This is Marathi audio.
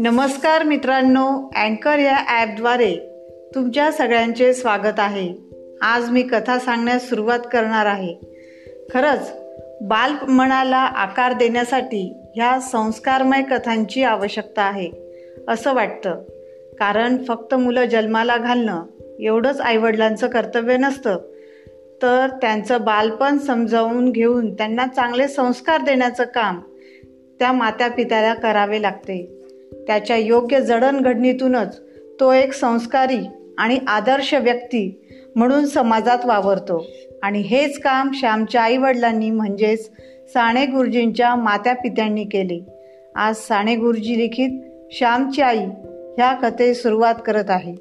नमस्कार मित्रांनो अँकर या ॲपद्वारे तुमच्या सगळ्यांचे स्वागत आहे. आज मी कथा सांगण्यास सुरुवात करणार आहे. खरंच बालमनाला आकार देण्यासाठी ह्या संस्कारमय कथांची आवश्यकता आहे असं वाटतं. कारण फक्त मुलं जन्माला घालणं एवढंच आईवडिलांचं कर्तव्य नसतं. तर त्यांचं बालपण समजावून घेऊन त्यांना चांगले संस्कार देण्याचं काम त्या माता पित्याला करावे लागते. त्याच्या योग्य जडणघडणीतूनच तो एक संस्कारी आणि आदर्श व्यक्ती म्हणून समाजात वावरतो. आणि हेच काम श्यामच्या आईवडिलांनी म्हणजेच साणे गुरुजींच्या मात्या पित्यांनी केले. आज साणे गुरुजी लिखित श्यामची आई ह्या कथेस सुरुवात करत आहे.